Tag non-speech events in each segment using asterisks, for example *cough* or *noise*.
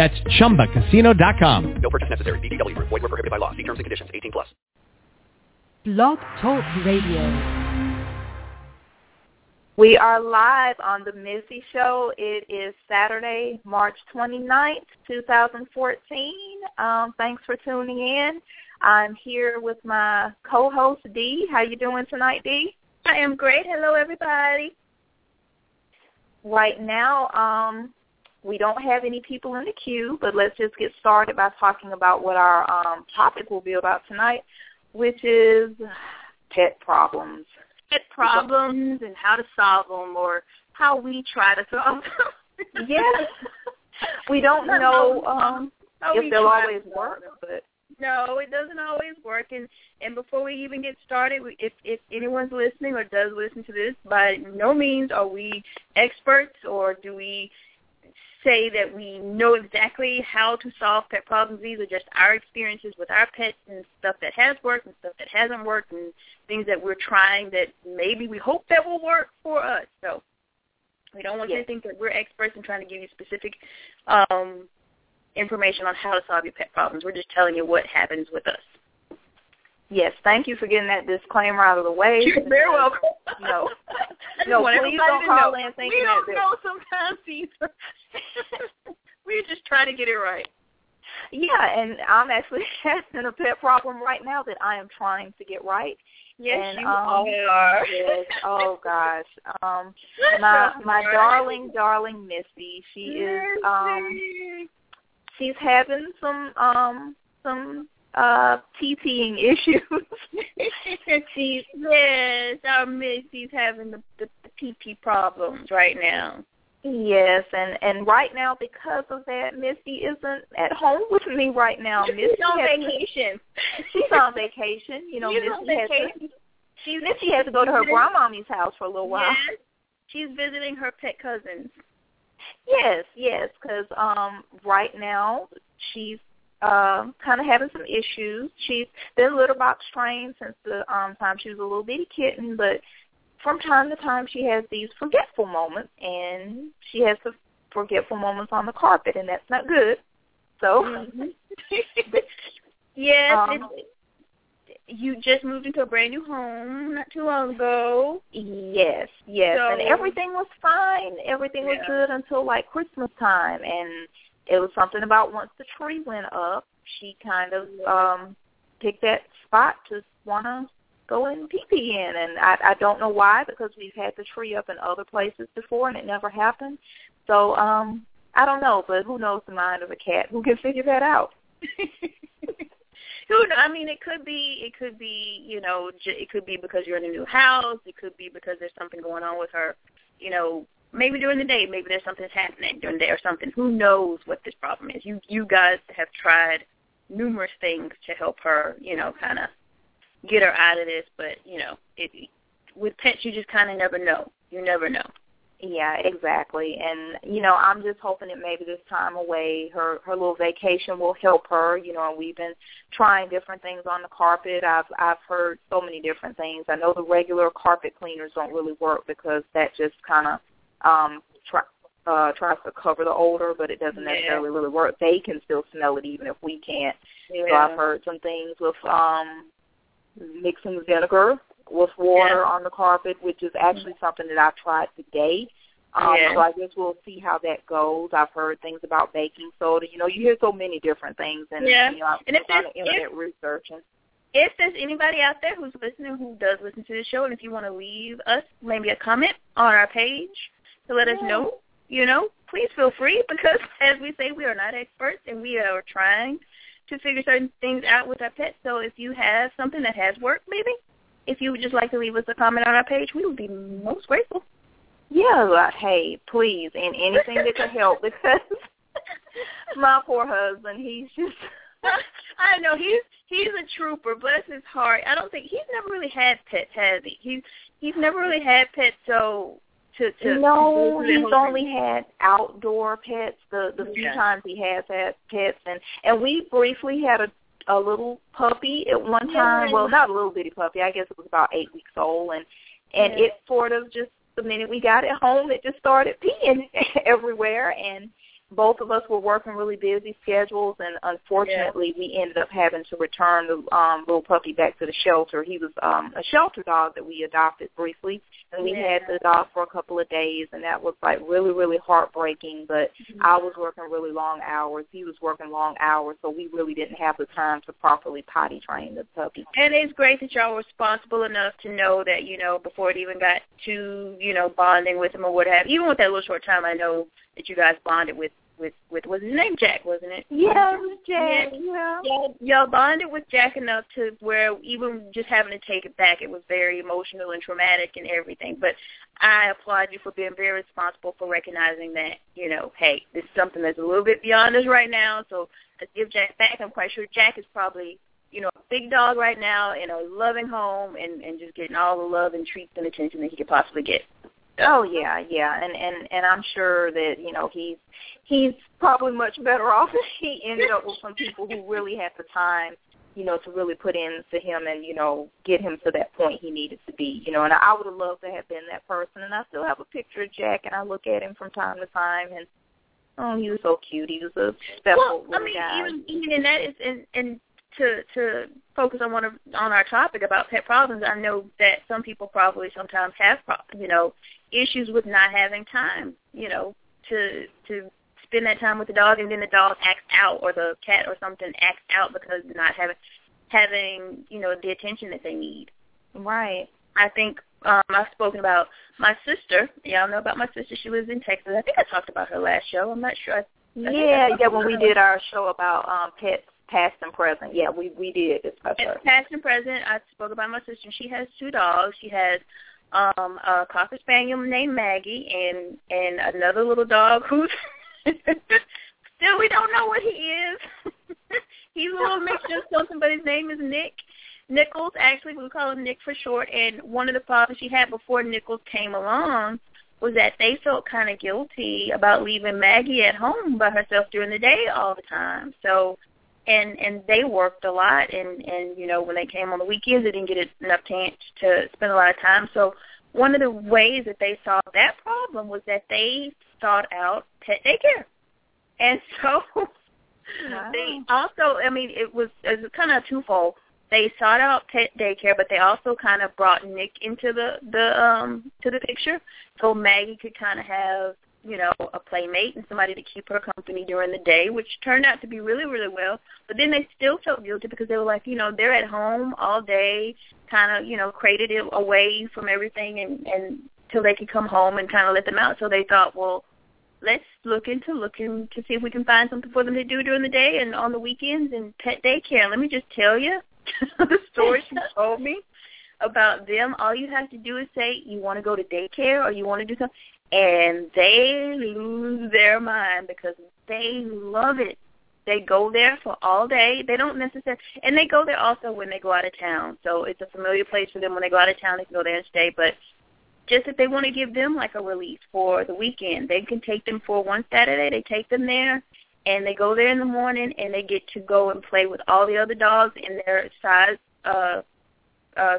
That's ChumbaCasino.com. No purchase necessary. VGW. Void were prohibited by law. See terms and conditions. 18 plus. Blog Talk Radio. We are live on the Missy Show. It is Saturday, March 29th, 2014. Um, thanks for tuning in. I'm here with my co-host Dee. How you doing tonight, Dee? I am great. Hello, everybody. Right now, um, we don't have any people in the queue, but let's just get started by talking about what our um, topic will be about tonight, which is pet problems. Pet problems and how to solve them or how we try to solve them. yes. We don't know um, if they'll always work, but No, it doesn't always work. And and before we even get started, we- if if anyone's listening or does listen to this, by no means are we experts or do we say that we know exactly how to solve pet problems. These are just our experiences with our pets and stuff that has worked and stuff that hasn't worked and things that we're trying that maybe we hope that will work for us. So we don't want you to think that we're experts in trying to give you specific um, information on how to solve your pet problems. We're just telling you what happens with us. Yes, thank you for getting that disclaimer out of the way. You're very welcome. No. *laughs* No, please don't call in thinking we don't that- know sometimes either. *laughs* We're just trying to get it right. Yeah, and I'm actually *laughs* having a pet problem right now that I am trying to get right. Yes, and, you um, are. Yes. Oh gosh. Um my my darling, darling Missy, she is um she's having some um some uh TTing issues. *laughs* *laughs* She's yes, our Missy's having the, the the PP problems right now. yes, and and right now because of that, Missy isn't at home with me right now. Missy She's on vacation. She's on vacation. You know, She's Missy on has to. She's Missy has to go to her grandmommy's house for a little while. Yes, she's visiting her pet cousins. Yes, yes, because um, right now she's um, kind of having some issues. She's been litter box trained since the um, time she was a little bitty kitten, but from time to time she has these forgetful moments, and she has the forgetful moments on the carpet, and that's not good. So, *laughs* yes, Um, it's, you just moved into a brand new home not too long ago. yes, yes, and everything was fine. Everything was good until like Christmas time, and it was something about once the tree went up, she kind of um picked that spot to want to go and pee pee in, and I I don't know why because we've had the tree up in other places before and it never happened. So um I don't know, but who knows the mind of a cat? Who can figure that out? *laughs* Who I mean, it could be, it could be, you know, it could be because you're in a new house. It could be because there's something going on with her, you know, maybe during the day, maybe there's something that's happening during the day or something. Who knows what this problem is? You, you guys have tried numerous things to help her, you know, kind of get her out of this, but you know, it with pets, you just kind of never know. You never know. Yeah, exactly. And you know, I'm just hoping that maybe this time away, her her little vacation will help her. You know, and we've been trying different things on the carpet. I've I've heard so many different things. I know the regular carpet cleaners don't really work because that just kind of um try, uh tries to cover the odor, but it doesn't Yeah. necessarily really work. They can still smell it even if we can't. So Yeah. I've heard some things with um mixing vinegar with water Yeah. on the carpet, which is actually something that I tried today. Um, Yeah. So I guess we'll see how that goes. I've heard things about baking soda. You know, you hear so many different things, and Yeah. you know, I'm And if the there's- internet researching. if there's anybody out there who's listening who does listen to the show, and if you want to leave us maybe a comment on our page to let us know, you know, please feel free because as we say, we are not experts and we are trying to figure certain things out with our pets. So if you have something that has worked, maybe if you would just like to leave us a comment on our page, we would be most grateful. Yeah, like, hey, please, and anything that could help because *laughs* my poor husband, he's just *laughs* I know he's he's a trooper. Bless his heart. I don't think he's never really had pets, has he? He's he's never really had pets, so to to no, he's only had outdoor pets. The the few times he has had pets, and and we briefly had a a little puppy at one time. Yeah. Well, not a little bitty puppy. I guess it was about eight weeks old, and and Yeah. it sort of just the minute we got it home, it just started peeing *laughs* everywhere, and both of us were working really busy schedules, and unfortunately, we ended up having to return the um, little puppy back to the shelter. He was um, a shelter dog that we adopted briefly, and we had the dog for a couple of days, and that was like really, really heartbreaking. But Mm-hmm. I was working really long hours. He was working long hours, so we really didn't have the time to properly potty train the puppy. And it's great that y'all were responsible enough to know that, you know, before it even got to, you know, bonding with him or what have. Even with that little short time, I know that you guys bonded with, with, with was his name Jack, wasn't it? Yeah, it was Jack. Yeah. Y'all, y'all bonded with Jack enough to where even just having to take it back, it was very emotional and traumatic and everything. But I applaud you for being very responsible for recognizing that, you know, hey, this is something that's a little bit beyond us right now. So let's give Jack back. I'm quite sure Jack is probably, you know, a big dog right now in a loving home and and just getting all the love and treats and attention that he could possibly get. Oh yeah, yeah, and and and I'm sure that you know he's he's probably much better *laughs* off if he ended up with some people who really had the time, you know, to really put into him and you know get him to that point he needed to be, you know. And I would have loved to have been that person. And I still have a picture of Jack, and I look at him from time to time, and oh, he was so cute. He was a special Well, I mean, guy. even even in that is and and to to focus on one of on our topic about pet problems, I know that some people probably sometimes have you know issues with not having time, you know, to to spend that time with the dog, and then the dog acts out, or the cat or something acts out because not having having you know the attention that they need. right. I think um, I've spoken about my sister. Y'all know about my sister. She lives in Texas. I think I talked about her last show. I'm not sure. I Yeah, yeah. When we did our show about um pets, past and present, yeah, we we did discuss her. And past and present, I spoke about my sister. She has two dogs. She has um a cocker spaniel named Maggie and and another little dog who's *laughs* still we don't know what he is. *laughs* He's a little mixture of something, but his name is Nick. Nichols, actually, we call him Nick for short. And one of the problems she had before Nichols came along was that they felt kind of guilty about leaving Maggie at home by herself during the day all the time. So and and they worked a lot and and you know when they came on the weekends they didn't get enough chance to spend a lot of time. So one of the ways that they solved that problem was that they sought out pet daycare. And *laughs* so Wow. they also i mean it was it was kind of twofold. They sought out pet daycare but they also kind of brought nick into the the um to the picture so maggie could kind of have you know, a playmate and somebody to keep her company during the day, which turned out to be really, really well. But then they still felt guilty because they were like, you know, they're at home all day, kind of, you know, crated it away from everything and and till they could come home and kind of let them out. So they thought, well, let's look into looking to see if we can find something for them to do during the day and on the weekends and pet daycare. Let me just tell you *laughs* the story she told me about them. All you have to do is say you want to go to daycare or you want to do something and they lose their mind because they love it. They go there for all day. They don't necessarily, and they go there also when they go out of town. So it's a familiar place for them when they go out of town. They can go there and stay. But just if they want to give them like a release for the weekend, they can take them for one Saturday. They take them there, and they go there in the morning, and they get to go and play with all the other dogs in their size, uh, uh,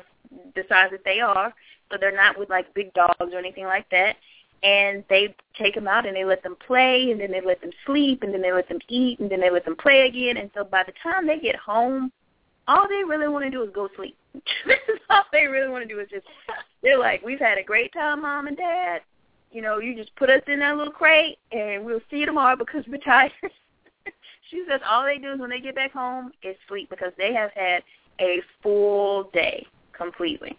the size that they are. So they're not with like big dogs or anything like that and they take them out and they let them play and then they let them sleep and then they let them eat and then they let them play again. And so by the time they get home all they really want to do is go sleep. *laughs* All they really want to do is just they're like we've had a great time mom and dad. You know you just put us in that little crate and we'll see you tomorrow because we're tired. *laughs* She says all they do is when they get back home is sleep because they have had a full day completely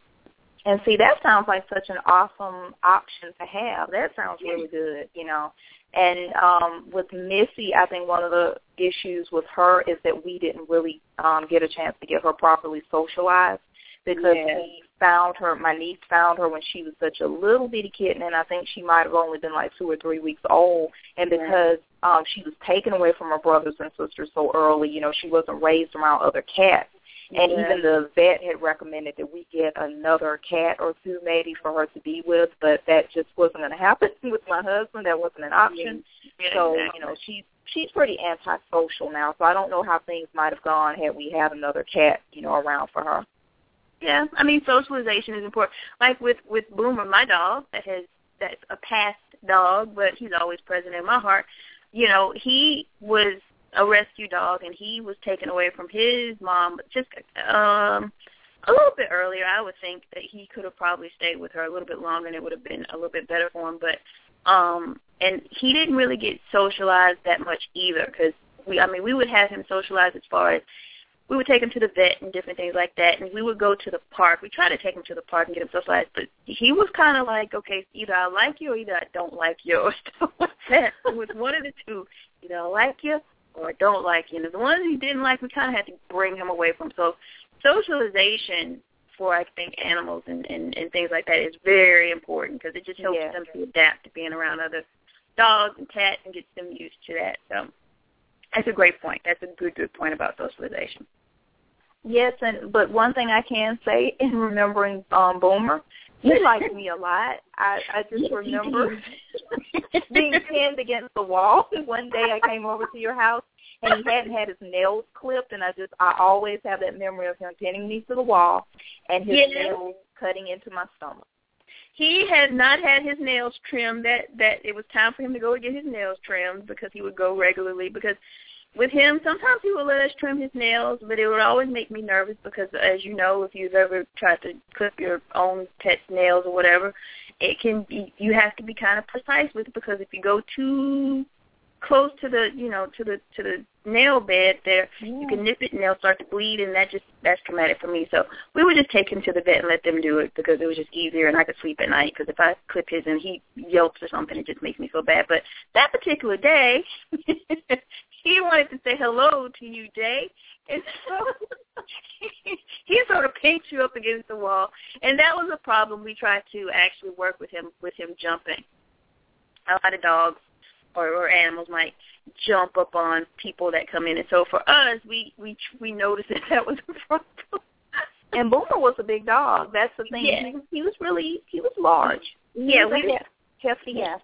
And see, that sounds like such an awesome option to have. That sounds really good, you know. And um with Missy, I think one of the issues with her is that we didn't really um get a chance to get her properly socialized because Yeah. we found her. My niece found her when she was such a little bitty kitten, and I think she might have only been like two or three weeks old. And because um, she was taken away from her brothers and sisters so early, you know, she wasn't raised around other cats. And Yeah. even the vet had recommended that we get another cat or two maybe for her to be with, but that just wasn't going to happen *laughs* with my husband. That wasn't an option. Yeah, so exactly. you know, she's she's pretty antisocial now. So I don't know how things might have gone had we had another cat, you know, around for her. Yeah, I mean socialization is important. Like with with Boomer, my dog that has that's a past dog, but he's always present in my heart. You know, he was a rescue dog and he was taken away from his mom just um a little bit earlier. I would think that he could have probably stayed with her a little bit longer and it would have been a little bit better for him, but um and he didn't really get socialized that much either cuz we I mean we would have him socialized as far as we would take him to the vet and different things like that, and we would go to the park. We try to take him to the park and get him socialized, but he was kind of like, okay, either I like you or either I don't like you. *laughs* It was one of the two. Either I like you or don't like you. And the ones he didn't like, we kind of had to bring him away from. So socialization for I think animals and, and, and things like that is very important because it just helps Yeah. them to adapt to being around other dogs and cats and gets them used to that. So that's a great point. That's a good good point about socialization. Yes, and but one thing I can say in remembering um Boomer, he liked me a lot. I I just remember *laughs* being pinned against the wall. *laughs* One day I came over to your house and he hadn't had his nails clipped and I just I always have that memory of him pinning me to the wall and his Yes. nails cutting into my stomach. He had not had his nails trimmed. That that it was time for him to go and get his nails trimmed because he would go regularly. Because with him, sometimes he would let us trim his nails, but it would always make me nervous because, as you know, if you've ever tried to clip your own pet's nails or whatever, it can be you have to be kind of precise with it because if you go too close to the you know to the to the nail bed there you can nip it and they'll start to bleed and that just that's traumatic for me. So we would just take him to the vet and let them do it because it was just easier and I could sleep at night because if I clip his and he yelps or something it just makes me feel bad. But that particular day *laughs* he wanted to say hello to you Jay and so *laughs* he sort of pinked you up against the wall and that was a problem we tried to actually work with him with him jumping a lot of dogs or, or animals might jump up on people that come in. And so for us, we we we noticed that that was a problem. And Boomer was a big dog. That's the thing. Yeah. He, was- he was really he was large. He Yeah, was we hefty Yeah.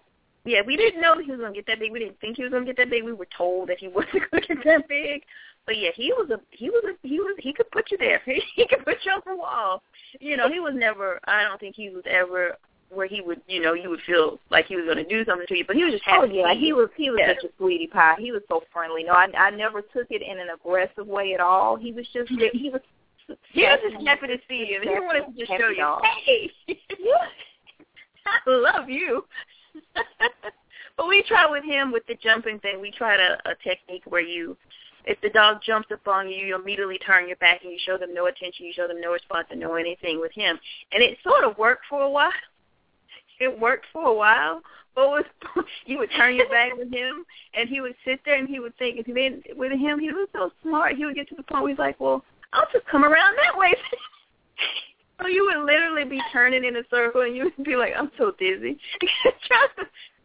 Yeah, we didn't know he was gonna get that big. We didn't think he was gonna get that big. We were told that he wasn't gonna get that big. But yeah, he was a he was a he was he could put you there. he could put you on the wall. You know, he was never. I don't think he was ever where he would. You know, you would feel like he was gonna do something to you. But he was just happy. Oh yeah, he was he was Yeah. such a sweetie pie. He was so friendly. No, I I never took it in an aggressive way at all. He was just he was He was just happy to see you. He wanted to just show you, hey, I love you. *laughs* but we try with him with the jumping thing. We tried a, a technique where you, if the dog jumps up on you, you immediately turn your back and you show them no attention. You show them no response and no anything with him. And it sort of worked for a while. *laughs* It worked for a while. But with, *laughs* you would turn your back with him, and he would sit there and he would think. And then with him, he was so smart. He would get to the point where he's like, "Well, I'll just come around that way." So you would literally be turning in a circle, and you would be like, "I'm so dizzy." *laughs*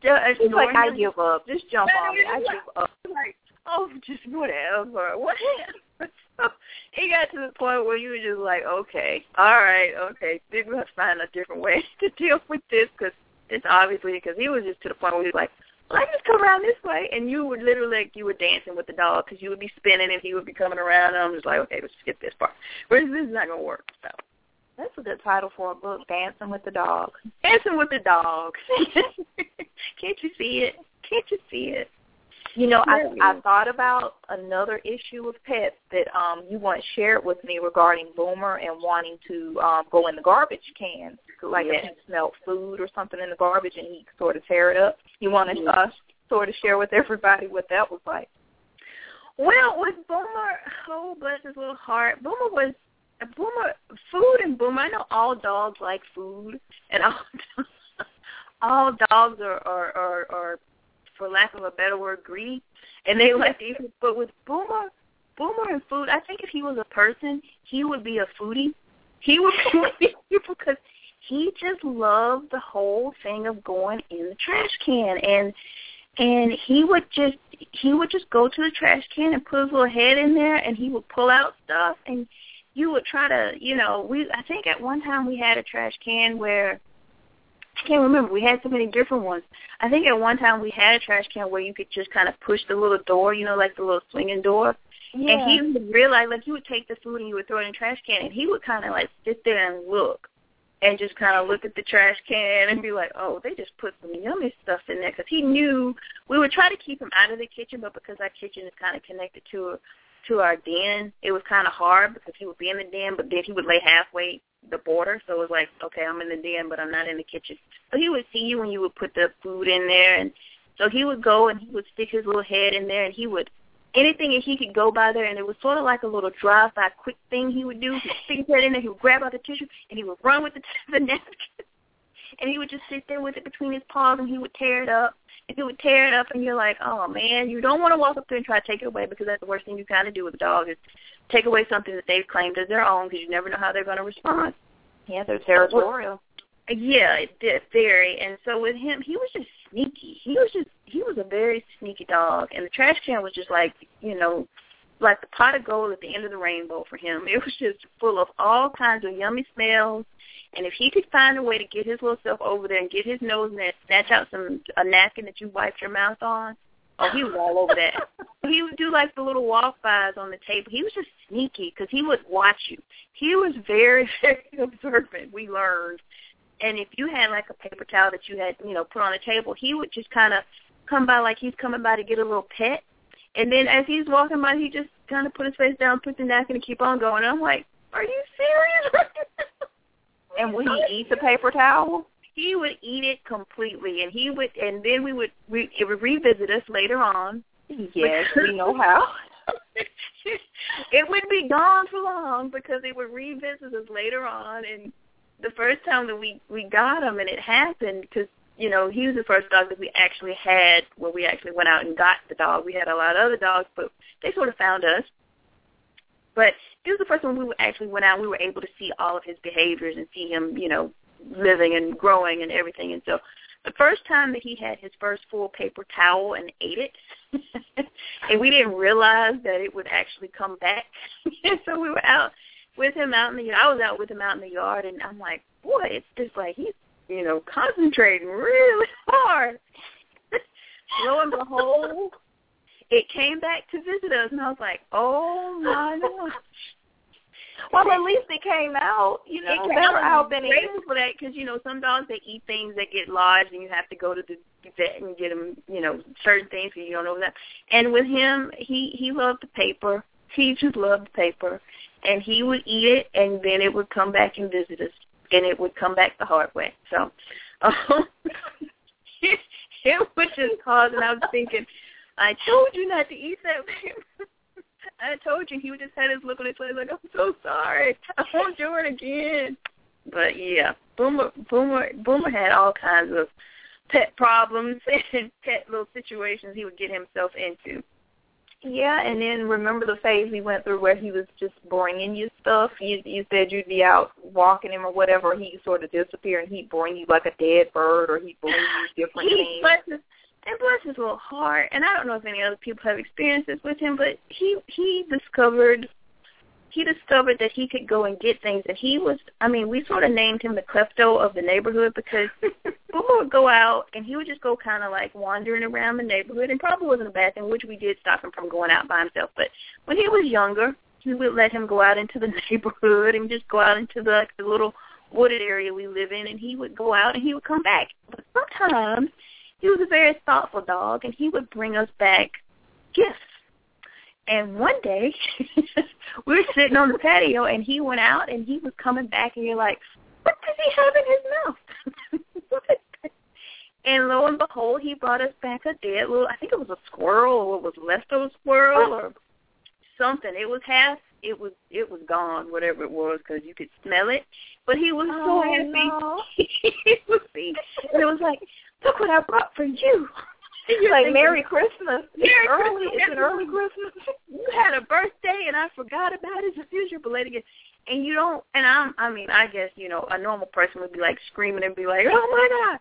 Just ignore like, I give up. Just jump me. I give up. *laughs* like, oh, just whatever, *laughs* whatever. So it got to the point where you were just like, okay, all right, okay, we have to find a different way to deal with this because it's obviously because he was just to the point where he was like, well, I just come around this way, and you would literally like you were dancing with the dog because you would be spinning and he would be coming around, and I'm just like, okay, let's skip this part. Whereas this is not gonna work. So That's a good title for a book, Dancing with the Dog. dancing with the dog. *laughs* Can't you see it? Can't you see it? You know, I I thought about another issue with pets that um you once shared with me regarding Boomer and wanting to um go in the garbage can, like Yeah. if he smelled food or something in the garbage and he sort of tear it up. You want to Mhm. uh, sort of share with everybody what that was like? Well, with Boomer, oh bless his little heart, Boomer was Boomer food and Boomer. I know all dogs like food, and all *laughs* all dogs are are are, are for lack of a better word, greedy, and they like to eat. But with Boomer, Boomer and food, I think if he was a person, he would be a foodie. he *laughs* would be because he just loved the whole thing of going in the trash can and and he would just he would just go to the trash can and put his little head in there and he would pull out stuff and you would try to you know we i think at one time we had a trash can where I can't remember. We had so many different ones. I think at one time we had a trash can where you could just kind of push the little door, you know, like the little swinging door. Yeah. And he would realize, like, you would take the food and you would throw it in the trash can, and he would kind of like sit there and look, and just kind of look at the trash can and be like, oh, they just put some yummy stuff in there, because he knew we would try to keep him out of the kitchen, but because our kitchen is kind of connected to to our den, it was kind of hard because he would be in the den, but then he would lay halfway the border, so it was like, okay, I'm in the den, but I'm not in the kitchen. So he would see you when you would put the food in there, and so he would go and he would stick his little head in there, and he would anything that he could go by there, and it was sort of like a little drive-by quick thing he would do. He'd stick his head in there, he would grab out the tissue, and he would run with the, the napkin, and he would just sit there with it between his paws, and he would tear it up. And he would tear it up, and you're like, oh man, you don't want to walk up there and try to take it away because that's the worst thing you kind of do with a dog is take away something that they've claimed as their own because you never know how they're going to respond. Yeah, they're territorial. Yeah, it did very. And so with him, he was just sneaky. He was just he was a very sneaky dog. And the trash can was just like you know, like the pot of gold at the end of the rainbow for him. It was just full of all kinds of yummy smells. And if he could find a way to get his little self over there and get his nose in there, snatch out some a napkin that you wiped your mouth on, oh, he was all over that. *laughs* he would do like the little walk bys on the table. He was just sneaky because he would watch you. He was very, *laughs* very observant. We learned and if you had like a paper towel that you had, you know, put on the table, he would just kind of come by like he's coming by to get a little pet. And then as he's walking by, he just kind of put his face down, put the napkin, and keep on going. And I'm like, are you serious? *laughs* and would he eat the paper towel? He would eat it completely, and he would, and then we would, we, it would revisit us later on. Yes, we know how. *laughs* it would be gone for long because it would revisit us later on, and the first time that we we got him and it happened because you know he was the first dog that we actually had where we actually went out and got the dog. We had a lot of other dogs, but they sort of found us. But he was the first one we actually went out. We were able to see all of his behaviors and see him, you know, living and growing and everything. And so the first time that he had his first full paper towel and ate it, *laughs* and we didn't realize that it would actually come back. *laughs* so we were out with him out in the yard. I was out with him out in the yard and I'm like, boy, it's just like he's you know, concentrating really hard. *laughs* Lo and behold, it came back to visit us and I was like, Oh my *laughs* gosh. Well, at least it came out. You know, it better out than grateful for that because you know some dogs they eat things that get lodged and you have to go to the vet and get them. You know, certain things because you don't know that. And with him, he he loved the paper. He just loved the paper, and he would eat it, and then it would come back and visit us, and it would come back the hard way. So *laughs* um, *laughs* it, it was just cause, and I was thinking, I told you not to eat that. Baby. *laughs* I told you. He would just had his look on his face like, I'm so sorry. I won't do it again. But yeah, Boomer, Boomer, Boomer had all kinds of pet problems *laughs* and pet little situations he would get himself into. Yeah, and then remember the phase we went through where he was just bringing you stuff. You you said you'd be out walking him or whatever, he'd sort of disappear and he'd bring you like a dead bird or he'd bring you different *laughs* he, things. Bless his, and bless his little heart. And I don't know if any other people have experienced this with him, but he he discovered he discovered that he could go and get things and he was I mean, we sort of named him the klepto of the neighborhood because *laughs* Boomer would go out and he would just go kind of like wandering around the neighborhood and probably wasn't a bad thing, which we did stop him from going out by himself. But when he was younger, we would let him go out into the *laughs* neighborhood and just go out into the, like, the little wooded area we live in and he would go out and he would come back. But sometimes he was a very thoughtful dog and he would bring us back gifts and one day, *laughs* we were sitting on the patio, and he went out, and he was coming back, and you're like, what does he have in his mouth? *laughs* and lo and behold, he brought us back a dead little, I think it was a squirrel, or it was left leftover squirrel, oh. or something. It was half, it was, it was gone, whatever it was, because you could smell it. But he was oh, so happy. No. *laughs* he was, and it was like, look what I brought for you. *laughs* You're like Merry Christmas. *laughs* Merry early. Christmas. It's an early Christmas. *laughs* You had a birthday and I forgot about it. It's a future belated gift. and you don't. And I'm, I mean, I guess you know, a normal person would be like screaming and be like, "Oh my god!"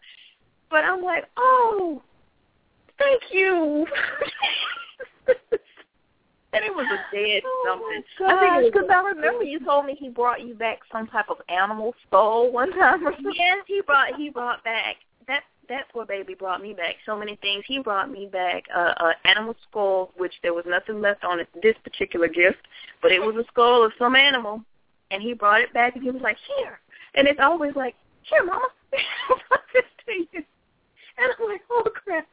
But I'm like, "Oh, thank you." and it was a dead oh, something. Oh I think it was because I remember you told me he brought you back some type of animal skull one time. Or something. Yes, he brought he brought back that poor baby brought me back. So many things. He brought me back uh, a animal skull, which there was nothing left on it. This particular gift, but it was a skull of some animal, and he brought it back, and he was like, "Here," and it's always like, "Here, mama, *laughs* I brought this to you," and I'm like, "Oh crap."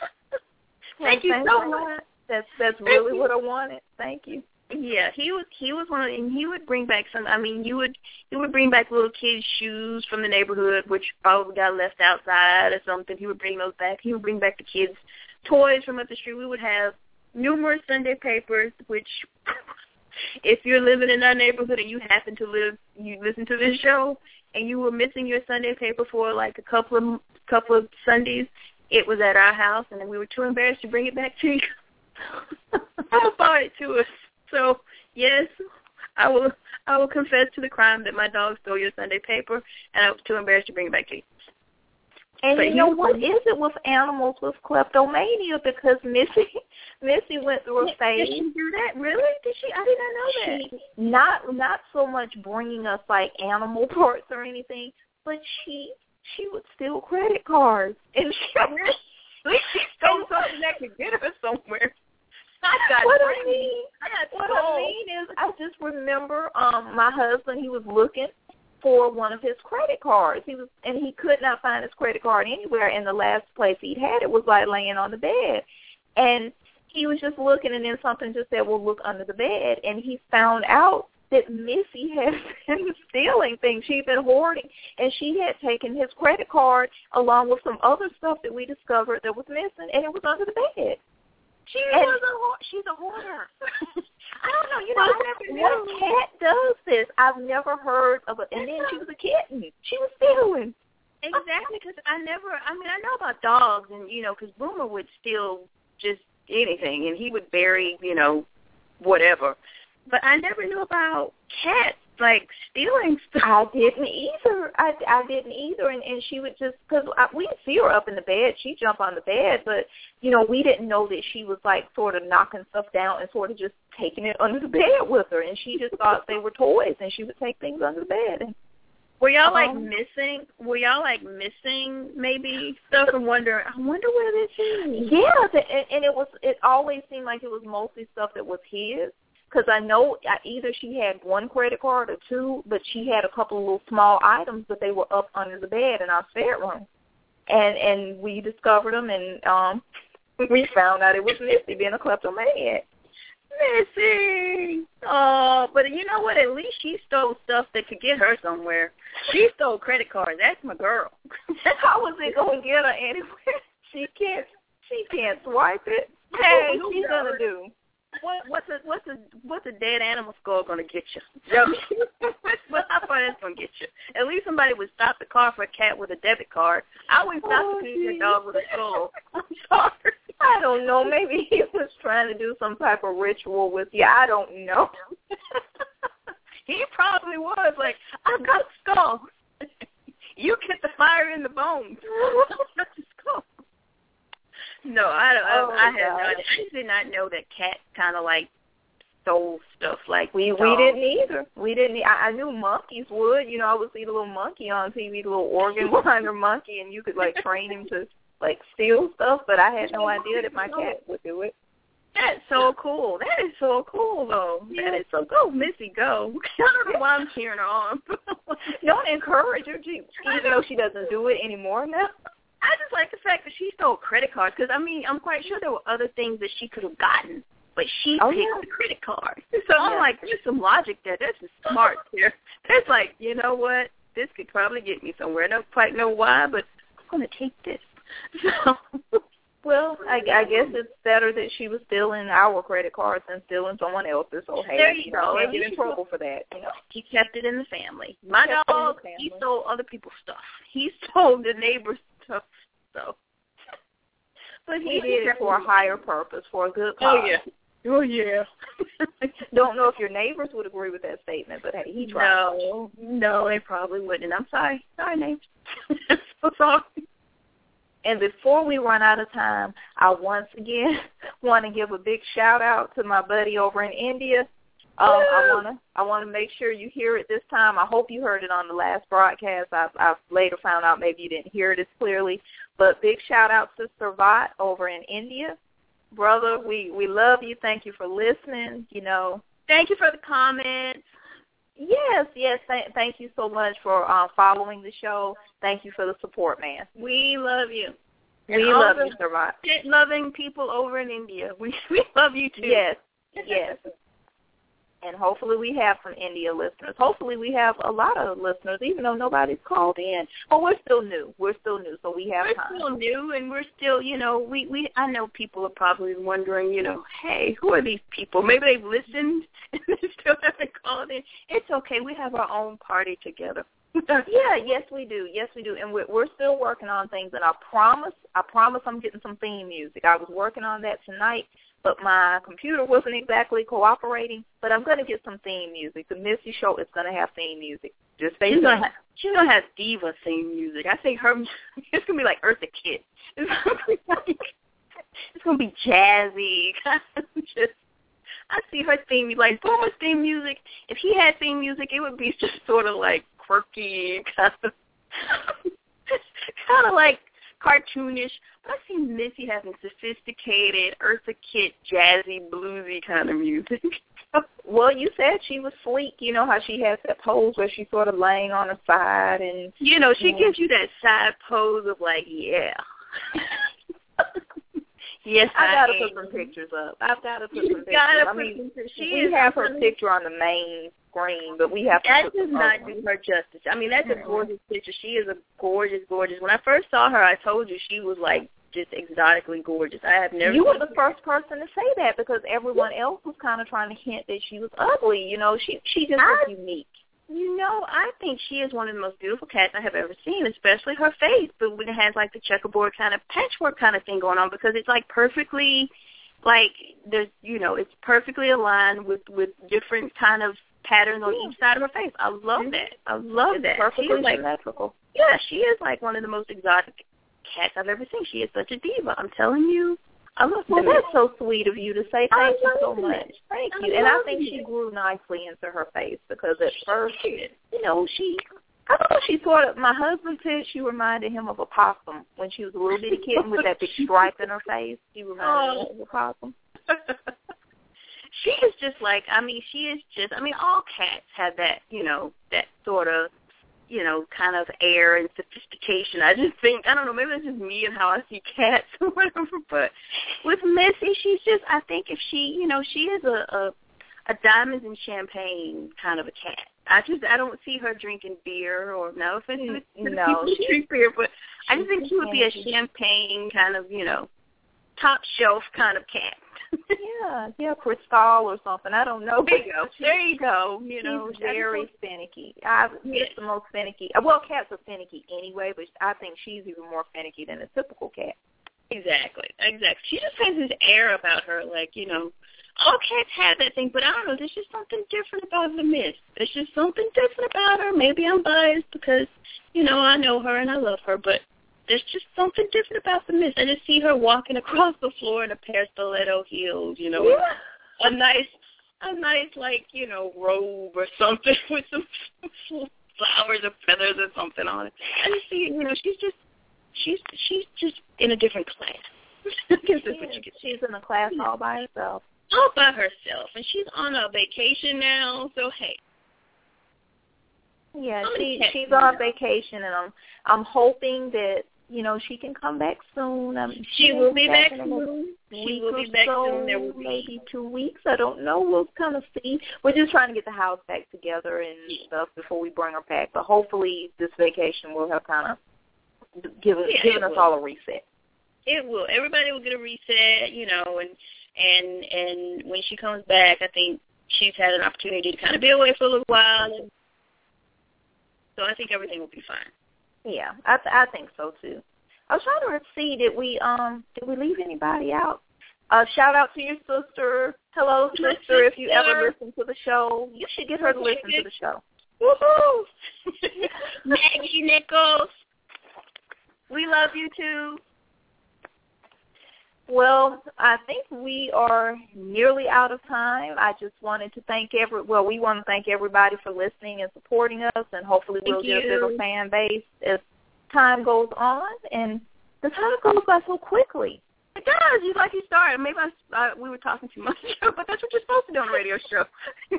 *laughs* Thank you so much. That's that's really what I wanted. Thank you. Yeah, he was he was one, of, and he would bring back some. I mean, you would he would bring back little kids' shoes from the neighborhood, which probably got left outside or something. He would bring those back. He would bring back the kids' toys from up the street. We would have numerous Sunday papers, which *laughs* if you're living in our neighborhood and you happen to live, you listen to this show, and you were missing your Sunday paper for like a couple of couple of Sundays, it was at our house, and then we were too embarrassed to bring it back to you. Mama brought it to us. So yes, I will. I will confess to the crime that my dog stole your Sunday paper, and I was too embarrassed to bring it back to you. And But you know you- what is it with animals with kleptomania? Because Missy, *laughs* Missy went through a phase. Did she do that? Really? Did she? I did not know that. She, not not so much bringing us like animal *laughs* parts or anything, but she she would steal credit cards and she. At least *laughs* she stole something that could get her somewhere. I got what I mean, I got what. I mean is, I just remember um my husband. He was looking for one of his credit cards. He was, and he could not find his credit card anywhere. And the last place he'd had it was like laying on the bed, and he was just looking, and then something just said, "Well, look under the bed," and he found out that Missy *laughs* had been stealing things. She'd been hoarding, and she had taken his credit card along with some other stuff that we discovered that was missing, and it was under the bed. She And- was a ho- she's a hoarder. *laughs* I don't know. You know, I never what knew. cat does this? I've never heard of it. And then she was a kitten. She was stealing. Exactly, because I never. I mean, I know about dogs, and you know, because Boomer would steal just anything, and he would bury, you know, whatever. But I never knew about cats like stealing stuff. I didn't either. I, I didn't either. And, and she would just because we'd see her up in the bed. She'd jump on the bed, but you know we didn't know that she was like sort of knocking stuff down and sort of just taking it under the bed with her. And she just thought they were toys, and she would take things under the bed. And Were y'all like Um, missing? Were y'all like missing maybe stuff and wondering? I wonder where this is. Yeah, and, and it was. It always seemed like it was mostly stuff that was his. Because I know either she had one credit card or two, but she had a couple of little small items, but they were up under the bed in our spare room, and and we discovered them, and um, *laughs* we found out it was Missy being a kleptomaniac. Missy, Oh, but you know what? At least she stole stuff that could get her somewhere. She stole credit cards. That's my girl. *laughs* How was it gonna get her anywhere? She can't. She can't swipe it. Hey, What's she gonna do? What what's a what's a what's a dead animal skull gonna get you? *laughs* Well, how far that's gonna get you? At least somebody would stop the car for a cat with a debit card. I wouldn't stop Oh, to your dog with a skull. *laughs* I'm sorry. I don't know. Maybe he was trying to do some type of ritual with you. I don't know. *laughs* he probably was like, I've got a skull. you get the fire in the bones. Not skull. No, I don't. Oh, I, I had no God. idea. I did not know that cat kind of like stole stuff like We we dogs. didn't either. We didn't. I, I knew monkeys would. You know, I would see the little monkey on TV, the little organ *laughs* grinder monkey, and you could like train him to like steal stuff. But I had no idea that my cat would do it. That's so cool. That is so cool, though. That is so go, Missy, go. *laughs* I don't know why I'm cheering her on. *laughs* Don't encourage her, even though she doesn't do it anymore now. I just like the fact that she stole credit cards because I mean I'm quite sure there were other things that she could have gotten, but she Oh, picked yeah. the credit card. *laughs* So I'm Yeah. like, there's some logic there. There's some smart *laughs* there. There's like, you know what? This could probably get me somewhere. I don't quite know why, but I'm gonna take this. *laughs* So Well, I, I guess it's better that she was stealing our credit cards than stealing someone else's. So hey, There you know, go. At get in trouble for that. You know. he kept it in the family. My Kept it in the dog, he family. stole other people's stuff. He stole the neighbor's stuff. So, But he did it for a higher purpose, for a good oh, cause. Oh yeah. *laughs* Oh yeah. *laughs* Don't know if your neighbors would agree with that statement, but hey, he tried. No, no, they probably wouldn't. I'm sorry. Sorry, neighbors. *laughs* so sorry. And before we run out of time, I once again want to give a big shout out to my buddy over in India. Um, I want to I want to make sure you hear it this time. I hope you heard it on the last broadcast. I I later found out maybe you didn't hear it as clearly, but big shout out to Servat over in India, brother. We we love you. Thank you for listening. You know, Thank you for the comments. yes, yes. Th- thank you so much for uh, following the show. Thank you for the support, man. We love you. We And all love you, Servat. Shit loving people over in India. *laughs* We we love you too. Yes, *laughs* yes. And hopefully we have some India listeners. Hopefully we have a lot of listeners, even though nobody's called in. But we're still new. We're still new, so we have we're time. still new and we're still, you know, we we I know people are probably wondering, you know, hey, who are these people? Maybe they've listened *laughs* and they still haven't called in. It's okay. We have our own party together. *laughs* Yeah, yes we do. Yes we do. And we're, we're still working on things. And I promise, I promise I'm getting some theme music. I was working on that tonight, but my computer wasn't exactly cooperating. But I'm going to get some theme music. The Missy Show is going to have theme music. Just stay She's tuned. gonna have, she's gonna have diva theme music. I think her *laughs* it's gonna be like Eartha Kitt. *laughs* It's gonna be like it's gonna be jazzy. *laughs* just I see her theme like Boomer's theme music. If he had theme music, it would be just sort of like quirky, kind of kind of like cartoonish. But I see Missy having sophisticated Eartha Kitt, jazzy, bluesy kind of music. *laughs* Well, you said she was sleek. You know how she has that pose where she's sort of laying on her side and You know, she Yeah. gives you that side pose of like, yeah. *laughs* yes, I gotta am. put some pictures up. I've gotta put You some pictures. gotta I mean, some pictures. She we have her picture on the main but we have to That does not uh, do her justice. I mean, that's a gorgeous picture. She is a gorgeous, gorgeous. When I first saw her, I told you she was like just exotically gorgeous. I have never. You were the first person to say that because everyone else was kind of trying to hint that she was ugly. You know, she she just I- was unique. You know, I think she is one of the most beautiful cats I have ever seen, especially her face. But when it has like the checkerboard kind of patchwork kind of thing going on, because it's like perfectly, like there's, you know, it's perfectly aligned with with different kind of patterns on each side of her face. I love mm-hmm. that. I love It's that. perfectly She is like, symmetrical. yeah, she is like one of the most exotic cats I've ever seen. She is such a diva. I'm telling you, I love Well, that's so sweet of you to say. I Thank you so much. it. Thank I you. And I think it. she grew nicely into her face because at first, you know, she I don't know, she sort of my husband said she reminded him of a possum when she was a little bitty kitten with that big *laughs* stripe in her face. She reminded him of a possum. *laughs* she is just like I mean, she is just I mean, all cats have that, you know, that sort of you know, kind of air and sophistication. I just think I don't know, maybe that's just me and how I see cats *laughs* or whatever, but with Missy she's just I think if she you know, she is a, a a diamonds and champagne kind of a cat. I just I don't see her drinking beer or no offense to the mm, No, people she- drink beer, but I just think she would be a champagne kind of, you know, top shelf kind of cat. Yeah, yeah, Cristal or something. I don't know. There you go. *laughs* There you go. You know, She's very finicky. I it's the most finicky. Well, cats are finicky anyway, but I think she's even more finicky than a typical cat. Exactly. Exactly. She just has this air about her, like you know, all cats have that thing, but I don't know. There's just something different about the Miss. There's just something different about her. Maybe I'm biased because you know I know her and I love her, but there's just something different about the Miss. I just see her walking across the floor in a pair of stiletto heels, you know, a nice, a nice like you know robe or something *laughs* with some flowers or feathers or something on it. I just see, you know, she's just, she's she's just in a different class. *laughs* I guess that's what you could. She's in a class all by herself. All by herself, and she's on a vacation now. So hey, Yeah, she she's on vacation, and I'm I'm hoping that you know she can come back soon. Um, she will be back a soon. She will be back so, soon. There will be maybe two weeks. I don't know. We'll kind of see. We're just trying to get the house back together and stuff before we bring her back. But hopefully, this vacation will have kind of given Yeah, given us will. all a reset. it will. Everybody will get a reset, you know, and and and when she comes back, I think she's had an opportunity to kind of be away for a little while. And so I think everything will be fine. Yeah, I th- I think so too. I was trying to see did we um did we leave anybody out? Uh, shout out to your sister. Hello, sister. If you ever listen to the show, you should get her to listen to the show. Woohoo! *laughs* Maggie Nichols. We love you too. Well, I think we are nearly out of time. I just wanted to thank every well, we want to thank everybody for listening and supporting us and hopefully we'll Thank get a you. bigger fan base as time goes on and the time goes by so quickly. It does. You like you started. Maybe I, uh, we were talking too much, *laughs* but that's what you're supposed to do on a radio show. *laughs*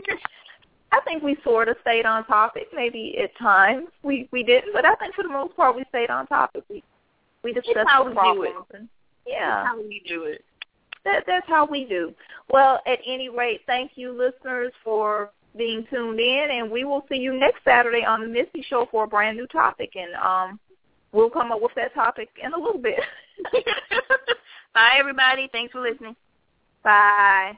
I think we sort of stayed on topic. Maybe at times we we didn't, but I think for the most part we stayed on topic. We we discussed the problems and yeah. That's how we do it. that that's how we do. Well, at any rate, thank you listeners for being tuned in and we will see you next Saturday on the Missy Show for a brand new topic and um we'll come up with that topic in a little bit. *laughs* Bye, everybody. Thanks for listening. Bye.